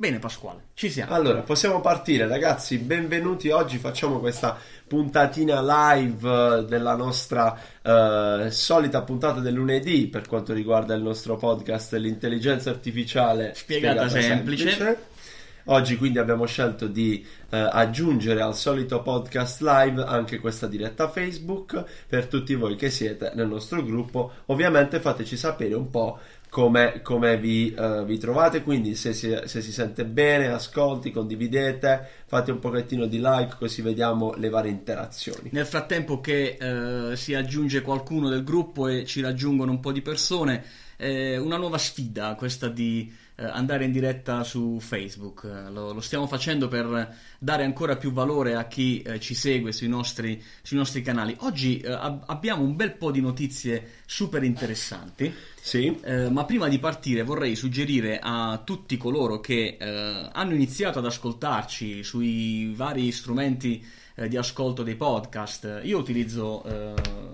Bene Pasquale, ci siamo. Allora, possiamo partire ragazzi, benvenuti. Oggi facciamo questa puntatina live della nostra uh, solita puntata del lunedì per quanto riguarda il nostro podcast L'intelligenza artificiale spiegata, spiegata semplice. semplice. Oggi quindi abbiamo scelto di uh, aggiungere al solito podcast live anche questa diretta Facebook per tutti voi che siete nel nostro gruppo. Ovviamente fateci sapere un po' come, come vi, uh, vi, trovate. Quindi, se si, se si, sente bene, ascolti, condividete, fate un pochettino di like così vediamo le varie interazioni. Nel frattempo, che uh, si aggiunge qualcuno del gruppo e ci raggiungono un po' di persone, eh, una nuova sfida questa di eh, andare in diretta su Facebook. Eh, lo, lo, stiamo facendo per dare ancora più valore a chi eh, ci segue sui nostri, sui nostri canali. Oggi eh, ab- abbiamo un bel po' di notizie super interessanti. Sì. Eh, ma prima di partire vorrei suggerire a tutti coloro che eh, hanno iniziato ad ascoltarci sui vari strumenti di ascolto dei podcast. Io utilizzo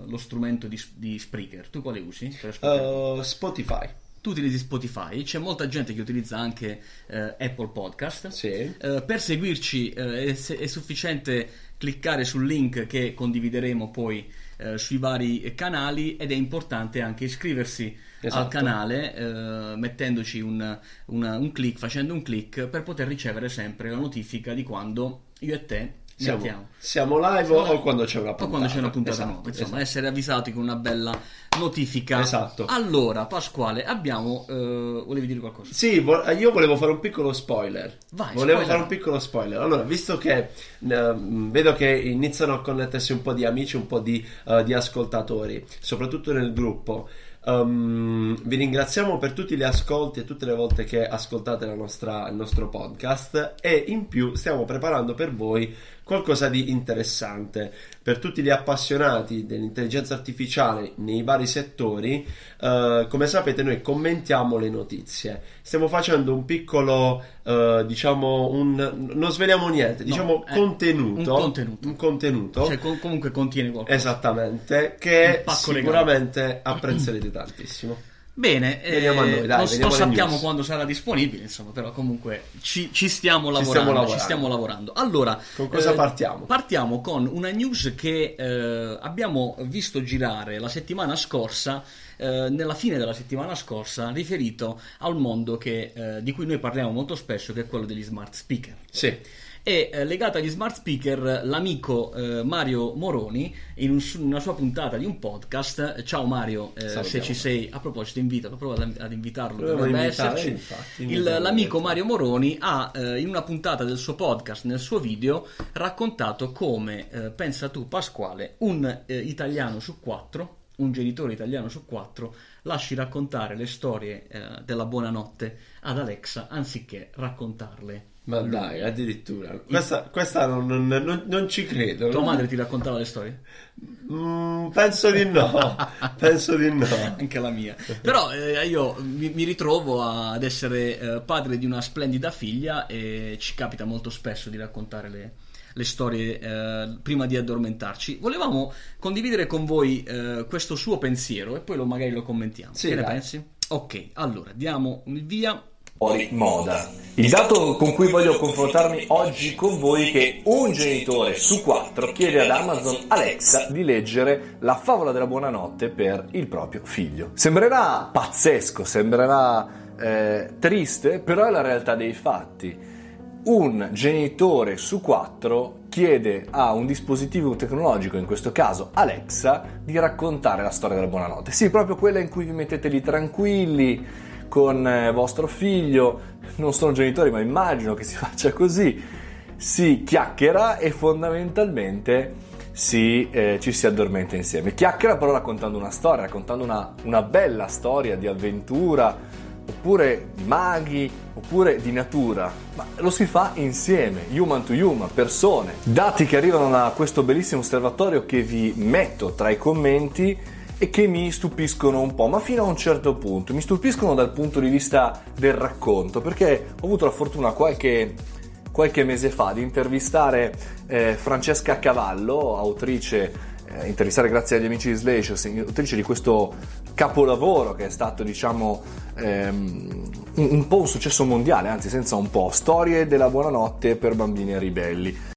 lo strumento di, di Spreaker. Tu quale usi? Uh, Spotify tu utilizzi Spotify, c'è molta gente che utilizza anche eh, Apple Podcast. Sì. Eh, per seguirci eh, è, è, sufficiente cliccare sul link che condivideremo poi eh, sui vari canali ed è importante anche iscriversi esatto. al canale eh, mettendoci un, una, un click, facendo un click per poter ricevere sempre la notifica di quando io e te siamo, siamo, live siamo o quando c'è una puntata. O quando c'è una puntata esatto, nuova. Insomma, esatto. essere avvisati con una bella notifica. Esatto. Allora, Pasquale, abbiamo. Uh, volevi dire qualcosa? Sì, vo- io volevo fare un piccolo spoiler. Vai, volevo spoiler. fare un piccolo spoiler. Allora, visto che uh, vedo che iniziano a connettersi un po' di amici, un po' di, uh, di ascoltatori, soprattutto nel gruppo. Um, vi ringraziamo per tutti gli ascolti e tutte le volte che ascoltate nostra, il nostro podcast e in più stiamo preparando per voi qualcosa di interessante per tutti gli appassionati dell'intelligenza artificiale nei vari settori. Uh, come sapete, noi commentiamo le notizie. Stiamo facendo un piccolo, uh, diciamo, un, non sveliamo niente, diciamo no, contenuto, un contenuto. Un contenuto. Cioè, com- comunque contiene qualcosa. Esattamente, che sicuramente apprezzerete tantissimo. Bene, eh, noi, dai, non, non sappiamo quando sarà disponibile, insomma, però comunque ci, ci, stiamo, lavorando, ci stiamo, lavorando, ci stiamo lavorando. Allora, con cosa eh, partiamo? Partiamo con una news che eh, abbiamo visto girare la settimana scorsa, eh, nella fine della settimana scorsa, riferito al mondo che, eh, di cui noi parliamo molto spesso, che è quello degli smart speaker. Sì e eh, legato agli smart speaker l'amico eh, Mario Moroni in, un, una sua puntata di un podcast. Ciao Mario eh, se ci sei a proposito invito provo ad, ad invitarlo dovrebbe esserci. infatti, Il, l'amico Mario Moroni ha eh, in una puntata del suo podcast nel suo video raccontato come eh, pensa tu Pasquale un eh, italiano su quattro un genitore italiano su quattro lasci raccontare le storie della buonanotte ad Alexa anziché raccontarle ma dai, addirittura. Questa, questa non, non, non, ci credo. Tua madre ti raccontava le storie? Mm, penso di no. penso di no. Anche la mia. Però eh, io mi, mi, ritrovo ad essere eh, padre di una splendida figlia e ci capita molto spesso di raccontare le, le storie eh, prima di addormentarci. Volevamo condividere con voi eh, questo suo pensiero e poi lo, magari lo commentiamo. Sì, che dai. ne pensi? Ok, allora diamo il via fuori moda. Il dato con cui voglio confrontarmi oggi con voi è che un genitore su quattro chiede ad Amazon Alexa di leggere la favola della buonanotte per il proprio figlio. Sembrerà pazzesco, sembrerà eh, triste, però è la realtà dei fatti. Un genitore su quattro chiede a un dispositivo tecnologico, in questo caso Alexa, di raccontare la storia della buonanotte. Sì, proprio quella in cui vi mettete lì tranquilli, con eh, vostro figlio, non sono genitori ma immagino che si faccia così, si chiacchiera e fondamentalmente si, eh, ci si addormenta insieme. Chiacchiera però raccontando una storia, raccontando una, una bella storia di avventura, oppure maghi, oppure di natura, ma lo si fa insieme, human to human, persone. Dati che arrivano da questo bellissimo osservatorio che vi metto tra i commenti e che mi stupiscono un po', ma fino a un certo punto. Mi stupiscono dal punto di vista del racconto, perché ho avuto la fortuna qualche, qualche mese fa di intervistare eh, Francesca Cavallo, autrice eh, intervistare grazie agli amici di Slash, autrice di questo capolavoro che è stato diciamo ehm, un, un po' un successo mondiale, anzi senza un po', storie della buonanotte per bambini ribelli.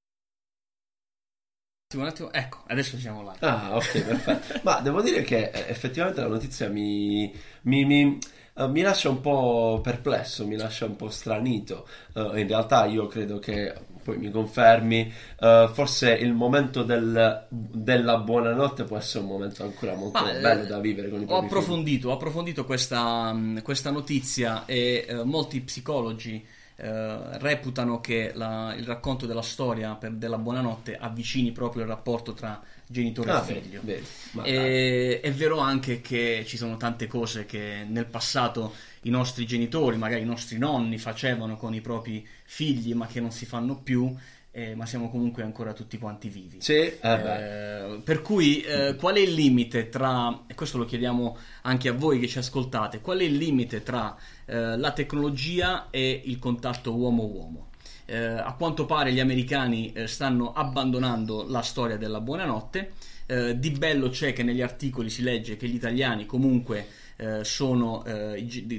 Un attimo, ecco, adesso siamo là. Ah, ok, perfetto. Ma devo dire che eh, effettivamente la notizia mi, mi, mi, uh, mi lascia un po' perplesso, mi lascia un po' stranito. Uh, in realtà io credo che, poi mi confermi, uh, forse il momento del, della buonanotte può essere un momento ancora molto Ma, bello da vivere con i Ho propri figli. approfondito, ho approfondito questa, mh, questa notizia e molti psicologi eh, reputano che la- il racconto della storia per- della buonanotte avvicini proprio il rapporto tra genitore Ah, e figlio. Ma dai. E, è vero anche che ci sono tante cose che nel passato i nostri genitori, magari i nostri nonni, facevano con i propri figli, ma che non si fanno più, eh, ma siamo comunque ancora tutti quanti vivi. Sì, eh. Eh, per cui eh, qual è il limite tra, e questo lo chiediamo anche a voi che ci ascoltate, qual è il limite tra eh, la tecnologia e il contatto uomo-uomo? Eh, a quanto pare gli americani stanno abbandonando la storia della buonanotte. Di bello c'è che negli articoli si legge che gli italiani comunque sono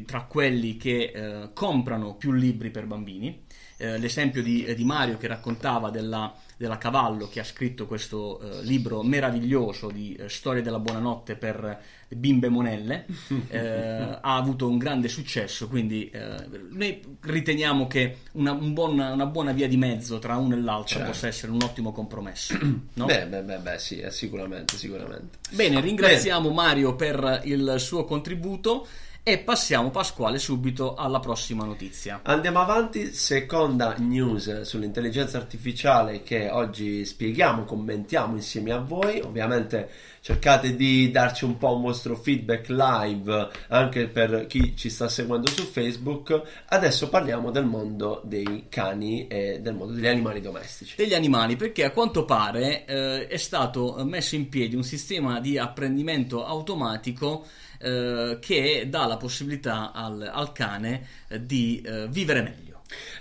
tra quelli che comprano più libri per bambini. Eh, l'esempio di, eh, di Mario che raccontava della, della Cavallo che ha scritto questo eh, libro meraviglioso di eh, storie della buonanotte per bimbe monelle eh, ha avuto un grande successo quindi eh, noi riteniamo che una, un buon- una buona via di mezzo tra uno e l'altro Certo. possa essere un ottimo compromesso no? Beh, beh, beh, beh, sì, sicuramente, sicuramente. Bene, ringraziamo Mario per il suo contributo e passiamo Pasquale subito alla prossima notizia. Andiamo avanti, seconda news sull'intelligenza artificiale che oggi spieghiamo, commentiamo insieme a voi. Ovviamente cercate di darci un po' un vostro feedback live anche per chi ci sta seguendo su Facebook. Adesso parliamo del mondo dei cani e del mondo degli animali domestici. degli animali perché a quanto pare eh, è stato messo in piedi un sistema di apprendimento automatico eh, che dà la possibilità al, al cane eh, di vivere meglio.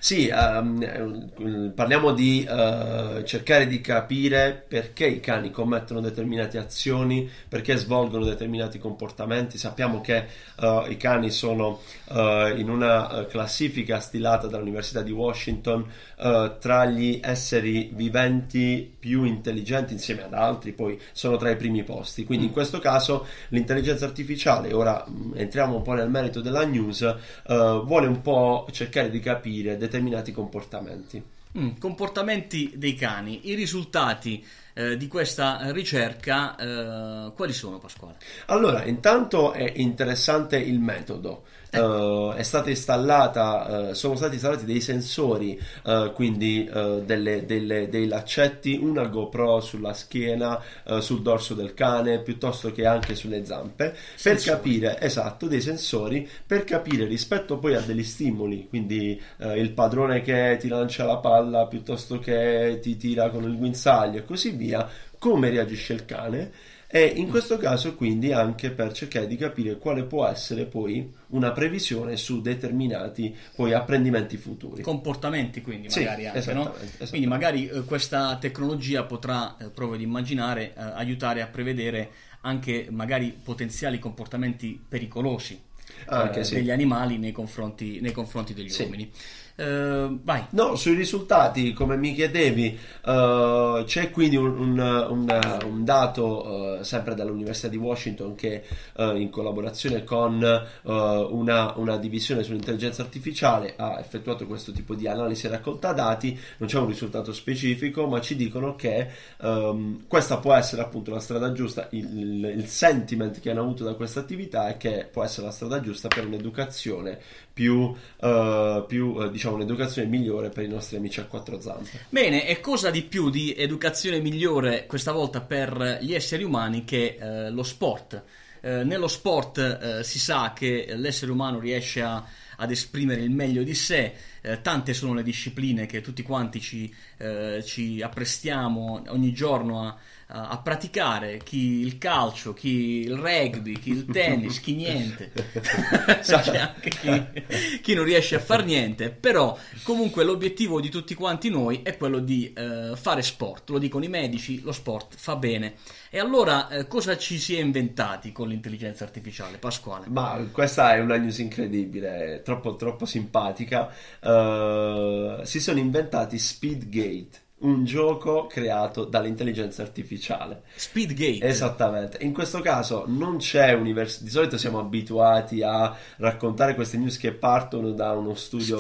Sì, eh, parliamo di eh, cercare di capire perché i cani commettono determinate azioni, perché svolgono determinati comportamenti. Sappiamo che eh, i cani sono eh, in una classifica stilata dall'Università di Washington tra gli esseri viventi più intelligenti insieme ad altri, poi sono tra i primi posti. Quindi in questo caso l'intelligenza artificiale, ora mh, entriamo un po' nel merito della news, eh, vuole un po' cercare di capire determinati comportamenti. Mm, comportamenti dei cani, i risultati eh, di questa ricerca eh, quali sono Pasquale? Allora, intanto è interessante il metodo. Eh, è stata installata, eh, sono stati installati dei sensori, eh, quindi delle- delle- dei laccetti, una GoPro sulla schiena, sul dorso del cane, piuttosto che anche sulle zampe, per Sensori. capire, esatto, dei sensori, per capire rispetto poi a degli stimoli, quindi il padrone che ti lancia la palla piuttosto che ti tira con il guinzaglio e così via, come reagisce il cane. E in questo caso quindi anche per cercare di capire quale può essere poi una previsione su determinati poi apprendimenti futuri. Comportamenti quindi Sì, magari anche, no? esattamente, esattamente. Quindi magari eh, questa tecnologia potrà, eh, provo ad immaginare, eh, aiutare a prevedere anche magari potenziali comportamenti pericolosi Anche eh, sì. degli animali nei confronti, nei confronti degli Sì. uomini. Eh, vai. No, sui risultati, come mi chiedevi, eh, c'è quindi un, un- un- un dato eh, sempre dall'Università di Washington che in collaborazione con una, una divisione sull'intelligenza artificiale ha effettuato questo tipo di analisi e raccolta dati, non c'è un risultato specifico, ma ci dicono che ehm, questa può essere appunto la strada giusta, il, il- sentiment che hanno avuto da questa attività è che può essere la strada giusta per un'educazione più, più eh, diciamo un'educazione migliore per i nostri amici a quattro zampe. Bene, e cosa di più di educazione migliore questa volta per gli esseri umani che eh, lo sport? Eh, nello sport eh, si sa che l'essere umano riesce a- ad esprimere il meglio di sé, eh, tante sono le discipline che tutti quanti ci, eh, ci apprestiamo ogni giorno a, a, a, praticare, chi il calcio, chi il rugby, chi il tennis, chi niente, c'è anche chi, chi, non riesce a fare niente, però comunque l'obiettivo di tutti quanti noi è quello di eh, fare sport, lo dicono i medici, lo sport fa bene. E allora eh, cosa ci si è inventati con l'intelligenza artificiale, Pasquale? Ma questa è una news incredibile, troppo, troppo simpatica. Uh, si sono inventati Speedgate un gioco creato dall'intelligenza artificiale. Speedgate. Esattamente. In questo caso non c'è università. Di solito siamo abituati a raccontare queste news che partono da uno studio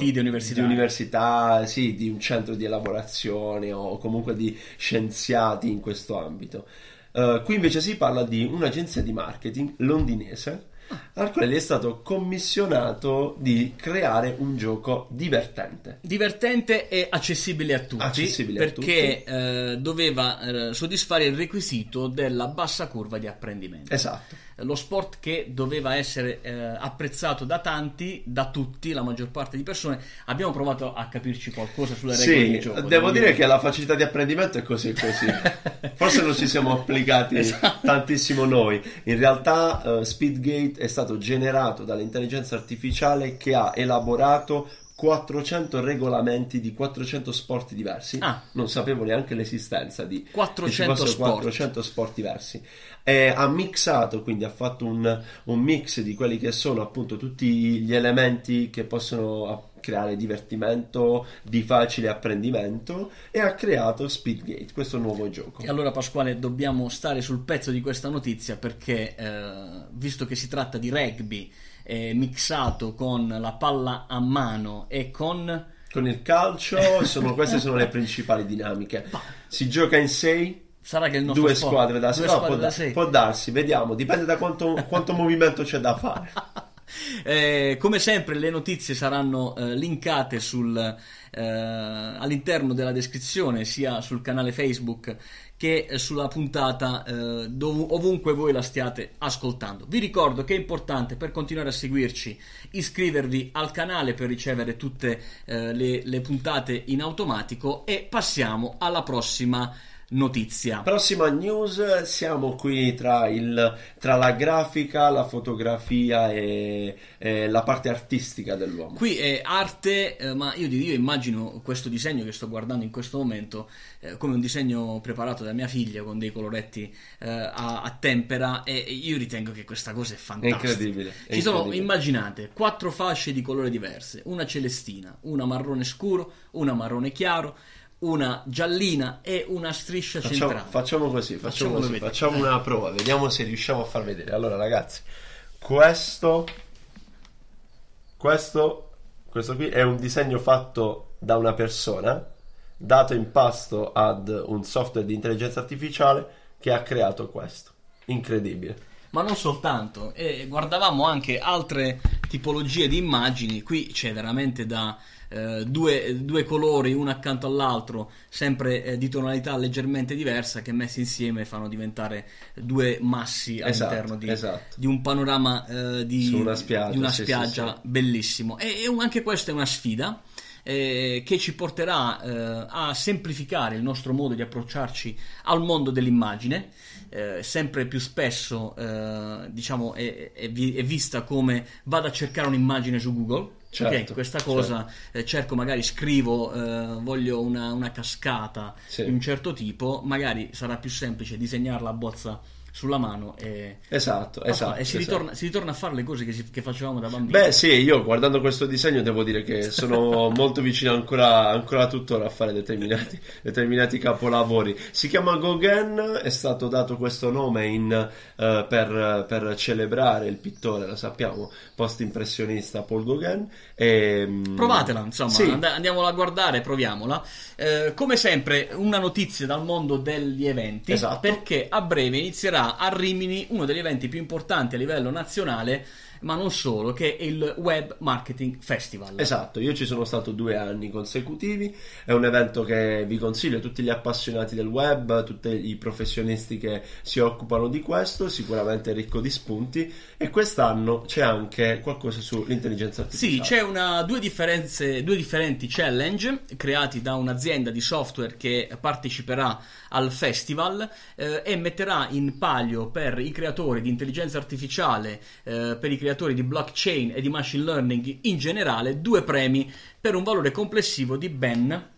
di università, sì, di un centro di elaborazione o comunque di scienziati in questo ambito. Uh, qui invece si parla di un'agenzia di marketing londinese al quale è stato commissionato di creare un gioco divertente. Divertente e accessibile a tutti. Accessibile perché a tutti. Eh, doveva eh, soddisfare il requisito della bassa curva di apprendimento. Esatto. Lo sport che doveva essere eh, apprezzato da tanti, da tutti, la maggior parte di persone. Abbiamo provato a capirci qualcosa sulle regole sì, di gioco. Devo dire che la facilità di apprendimento è così così. Forse non ci siamo applicati esatto. tantissimo noi. In realtà uh, Speedgate è stato generato dall'intelligenza artificiale che ha elaborato 400 regolamenti di 400 sport diversi. Ah. Non sapevo neanche l'esistenza di 400 sport. 400 sport diversi. E ha mixato, quindi ha fatto un, un, mix di quelli che sono appunto tutti gli elementi che possono creare divertimento di facile apprendimento e ha creato Speedgate, questo nuovo gioco. E allora Pasquale dobbiamo stare sul pezzo di questa notizia perché eh, visto che si tratta di rugby eh, mixato con la palla a mano e con con il calcio, sono, queste sono le principali dinamiche. Si gioca in 6 Sarà che il nostro due sport, squadre da 6 no, può, da, può, darsi, vediamo, dipende da quanto, quanto movimento c'è da fare. Eh, come sempre le notizie saranno eh, linkate sul, eh, all'interno della descrizione sia sul canale Facebook che sulla puntata eh, dov- ovunque voi la stiate ascoltando. Vi ricordo che è importante per continuare a seguirci iscrivervi al canale per ricevere tutte eh, le, le puntate in automatico e passiamo alla prossima notizia. Prossima news, siamo qui tra, il, tra la grafica, la fotografia e, e, la parte artistica dell'uomo. Qui è arte, eh, ma io, io, immagino questo disegno che sto guardando in questo momento eh, come un disegno preparato da mia figlia con dei coloretti eh, a, a, tempera e io ritengo che questa cosa è fantastica. È incredibile. È Ci incredibile. sono, immaginate, quattro fasce di colore diverse, una celestina, una marrone scuro, una marrone chiaro una giallina e una striscia facciamo, centrale. Facciamo così, facciamo, così, facciamo una prova, vediamo se riusciamo a far vedere. Allora, ragazzi, questo, questo, questo qui è un disegno fatto da una persona, dato in pasto ad un software di intelligenza artificiale che ha creato questo. Incredibile. Ma non soltanto, eh, guardavamo anche altre tipologie di immagini, qui c'è veramente da eh, due, due, colori uno accanto all'altro, sempre eh, di tonalità leggermente diversa, che messi insieme fanno diventare due massi esatto, all'interno di, esatto. di un panorama eh, di, una spiaggia, di una sì, spiaggia sì, bellissimo. E, e, anche questa è una sfida. Eh, che ci porterà eh, a semplificare il nostro modo di approcciarci al mondo dell'immagine. Eh, sempre più spesso eh, diciamo, è, è, è, vista come vado a cercare un'immagine su Google Certo, okay, questa cosa certo. eh, cerco magari scrivo eh, voglio una, una cascata sì. di un certo tipo magari sarà più semplice disegnarla a bozza sulla mano e, esatto, esatto, e si, esatto. Ritorna, si, Ritorna, a fare le cose che, si, che, facevamo da bambini. Beh, sì, io guardando questo disegno devo dire che sono molto vicino ancora, ancora tuttora a fare determinati, determinati, capolavori. Si chiama Gauguin, è stato dato questo nome in, uh, per, per, celebrare il pittore, lo sappiamo, post-impressionista Paul Gauguin. E, mm, Provatela, insomma, sì. and- andiamola a guardare, proviamola. Eh, come sempre, una notizia dal mondo degli eventi, esatto. perché a breve inizierà a Rimini uno degli eventi più importanti a livello nazionale ma non solo, che è il Web Marketing Festival. Esatto, io ci sono stato due anni consecutivi, è un evento che vi consiglio a tutti gli appassionati del web, tutti i professionisti che si occupano di questo, sicuramente ricco di spunti e quest'anno c'è anche qualcosa sull'intelligenza artificiale. Sì, c'è una, due, due differenti challenge creati da un'azienda di software che parteciperà al festival eh, e metterà in palio per i creatori di intelligenza artificiale, eh, per i creatori di blockchain e di machine learning in generale, due premi per un valore complessivo di ben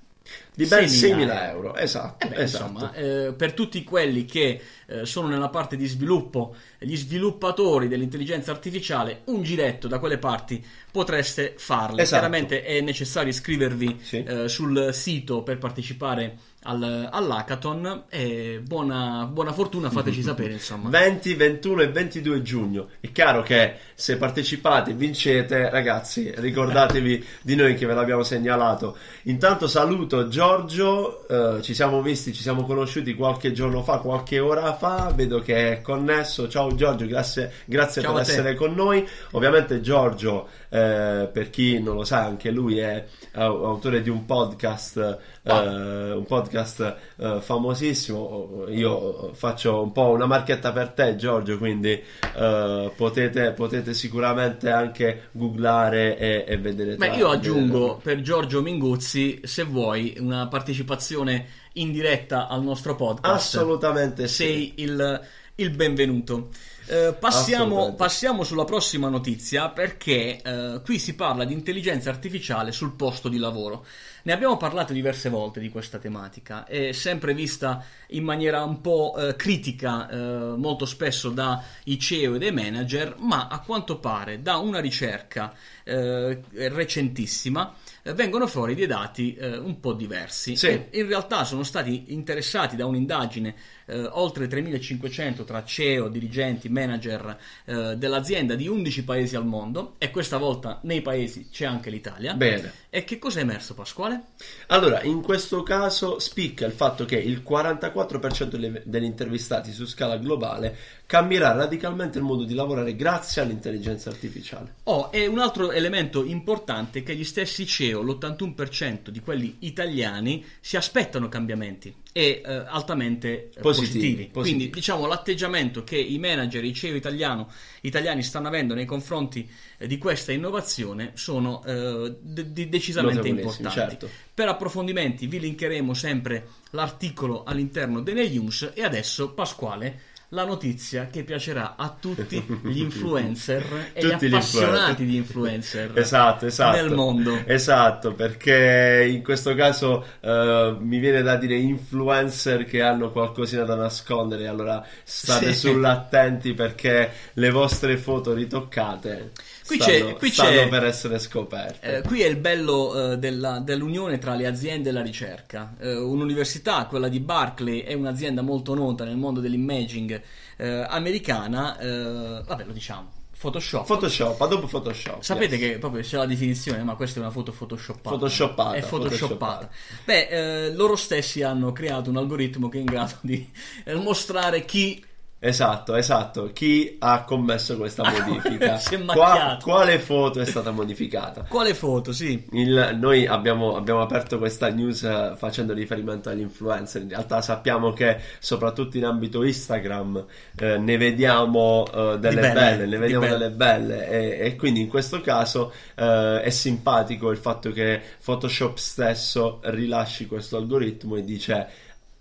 di ben 6.000 euro, esatto. Eh beh, esatto. Insomma, eh, per tutti quelli che eh, sono nella parte di sviluppo, gli sviluppatori dell'intelligenza artificiale, un giretto da quelle parti potreste farlo. Esatto. Chiaramente è necessario iscrivervi Sì. eh, sul sito per partecipare al, all'hackathon e buona, buona fortuna, fateci sapere insomma. 20, 21 e 22 giugno. È chiaro che se partecipate e vincete, ragazzi, ricordatevi di noi che ve l'abbiamo segnalato. Intanto saluto Giorgio, eh, ci siamo visti, ci siamo conosciuti qualche giorno fa, qualche ora fa, vedo che è connesso. Ciao Giorgio, grazie, grazie Ciao per essere con noi. Ovviamente Giorgio, eh, per chi non lo sa, anche lui è eh, autore di un podcast, eh, un podcast eh, famosissimo. Io faccio un po' una marchetta per te, Giorgio, quindi eh, potete, potete sicuramente anche googlare e, e vedere. Tra- io aggiungo per Giorgio Minguzzi, se vuoi, una partecipazione in diretta al nostro podcast. Assolutamente sì. Sei il, il benvenuto. Eh, passiamo, passiamo sulla prossima notizia perché eh, qui si parla di intelligenza artificiale sul posto di lavoro. Ne abbiamo parlato diverse volte di questa tematica, è sempre vista in maniera un po' eh, critica, eh, molto spesso dai CEO e dai manager, ma a quanto pare da una ricerca eh, recentissima vengono fuori dei dati eh, un po' diversi. Sì. In realtà sono stati interessati da un'indagine eh, oltre 3.500 tra CEO, dirigenti, manager eh, dell'azienda di 11 paesi al mondo e questa volta nei paesi c'è anche l'Italia. Bene. E che cosa è emerso Pasquale? Allora, in questo caso spicca il fatto che il 44% delle- degli intervistati su scala globale cambierà radicalmente il modo di lavorare grazie all'intelligenza artificiale. Oh, e un altro elemento importante che gli stessi CEO, l'81% di quelli italiani, si aspettano cambiamenti e eh, altamente eh, Positivi, positivi. positivi. Quindi diciamo l'atteggiamento che i manager, i CEO italiano, italiani stanno avendo nei confronti eh, di questa innovazione sono eh, de- de- decisamente importanti. certo. Per approfondimenti vi linkeremo sempre l'articolo all'interno delle news e adesso Pasquale la notizia che piacerà a tutti gli influencer e Tutti gli gli appassionati influencer. di influencer Esatto, esatto. nel mondo. Esatto, perché in questo caso eh, mi viene da dire influencer che hanno qualcosina da nascondere, allora state Sì. sull'attenti perché le vostre foto ritoccate Qui stanno, c'è- qui stanno c'è- per essere scoperte. Eh, qui è il bello eh, della- dell'unione tra le aziende e la ricerca. Eh, un'università, quella di Berkeley, è un'azienda molto nota nel mondo dell'imaging eh, americana. eh, vabbè, lo diciamo. Photoshop. Photoshop, Adobe Photoshop. Sapete yes. che proprio c'è la definizione, ma questa è una foto photoshoppata. Photoshoppata, È photoshoppata. photoshoppata. Beh, eh, loro stessi hanno creato un algoritmo che è in grado di mostrare chi Esatto, esatto. Chi ha commesso questa modifica? Si è Qua- quale foto è stata modificata? Quale foto, sì. Il- noi abbiamo, abbiamo aperto questa news eh, facendo riferimento agli influencer. In realtà sappiamo che soprattutto in ambito Instagram eh, ne vediamo eh, delle belle, belle, ne di vediamo belle. delle belle e, e quindi in questo caso eh, è simpatico il fatto che Photoshop stesso rilasci questo algoritmo e dice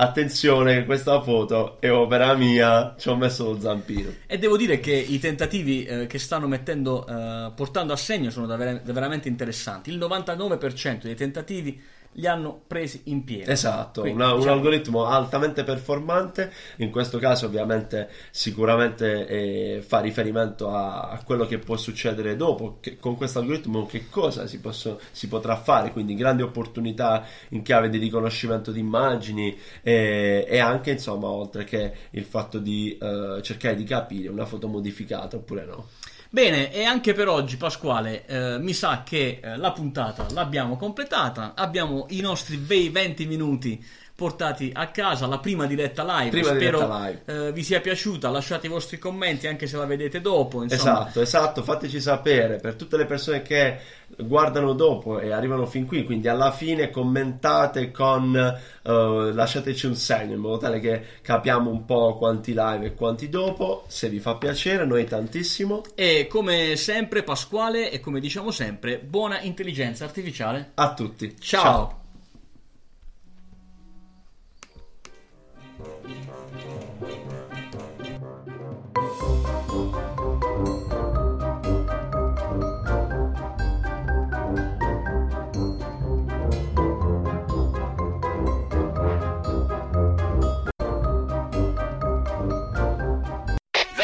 attenzione questa foto è opera mia, ci ho messo lo zampino. E devo dire che i tentativi eh, che stanno mettendo, eh, portando a segno sono davvero- veramente interessanti. Il 99% dei tentativi li hanno presi in pieno. Esatto, Quindi, una- un diciamo- algoritmo altamente performante, in questo caso ovviamente sicuramente eh, fa riferimento a, a quello che può succedere dopo, che con questo algoritmo che cosa si, posso- si potrà fare, quindi grandi opportunità in chiave di riconoscimento di immagini e, e anche insomma oltre che il fatto di eh, cercare di capire una foto modificata oppure no. Bene, e anche per oggi, Pasquale, eh, mi sa che eh, la puntata l'abbiamo completata. Abbiamo i nostri bei 20 minuti portati a casa la prima diretta live. Prima Spero diretta live. eh, vi sia piaciuta. Lasciate i vostri commenti anche se la vedete dopo. Insomma, Esatto, esatto, fateci sapere per tutte le persone che guardano dopo e arrivano fin qui, quindi alla fine commentate con eh, lasciateci un segno in modo tale che capiamo un po' quanti live e quanti dopo, se vi fa piacere, noi tantissimo. E come sempre, Pasquale, e come diciamo sempre, buona intelligenza artificiale. A tutti. Ciao.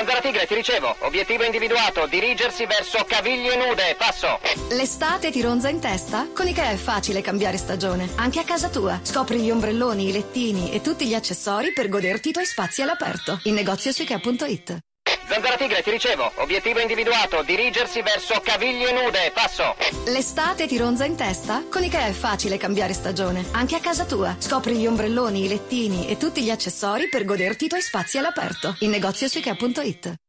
Zanzara Tigre, ti ricevo. Obiettivo individuato, dirigersi verso caviglie nude. Passo. L'estate ti ronza in testa? Con Ikea è facile cambiare stagione, anche a casa tua. Scopri gli ombrelloni, i lettini e tutti gli accessori per goderti i tuoi spazi all'aperto. In negozio su Ikea.it. Zanzara Tigre, ti ricevo. Obiettivo individuato, dirigersi verso caviglie nude. Passo. L'estate ti ronza in testa? Con Ikea è facile cambiare stagione, anche a casa tua. Scopri gli ombrelloni, i lettini e tutti gli accessori per goderti i tuoi spazi all'aperto. In negozio su Ikea.it.